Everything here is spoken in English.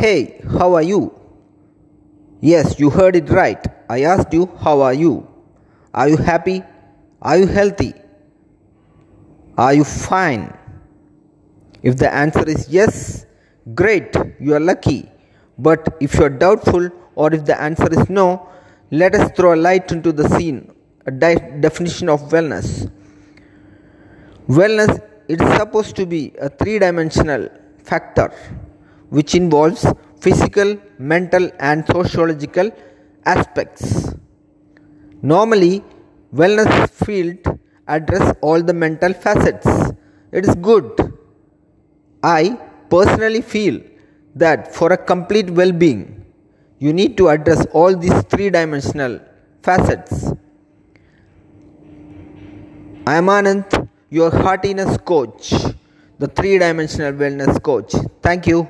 Hey, how are you? Yes, you heard it right. I asked you, how are you? Are you happy? Are you healthy? Are you fine? If the answer is yes, great, you are lucky. But if you are doubtful or if the answer is no, let us throw a light into the scene, a definition of wellness. Wellness is supposed to be a three dimensional factor which involves physical, mental, and sociological aspects. Normally, wellness field address all the mental facets. It is good. I personally feel that for a complete well-being, you need to address all these three-dimensional facets. I am Anand, your heartiness coach, the three-dimensional wellness coach. Thank you.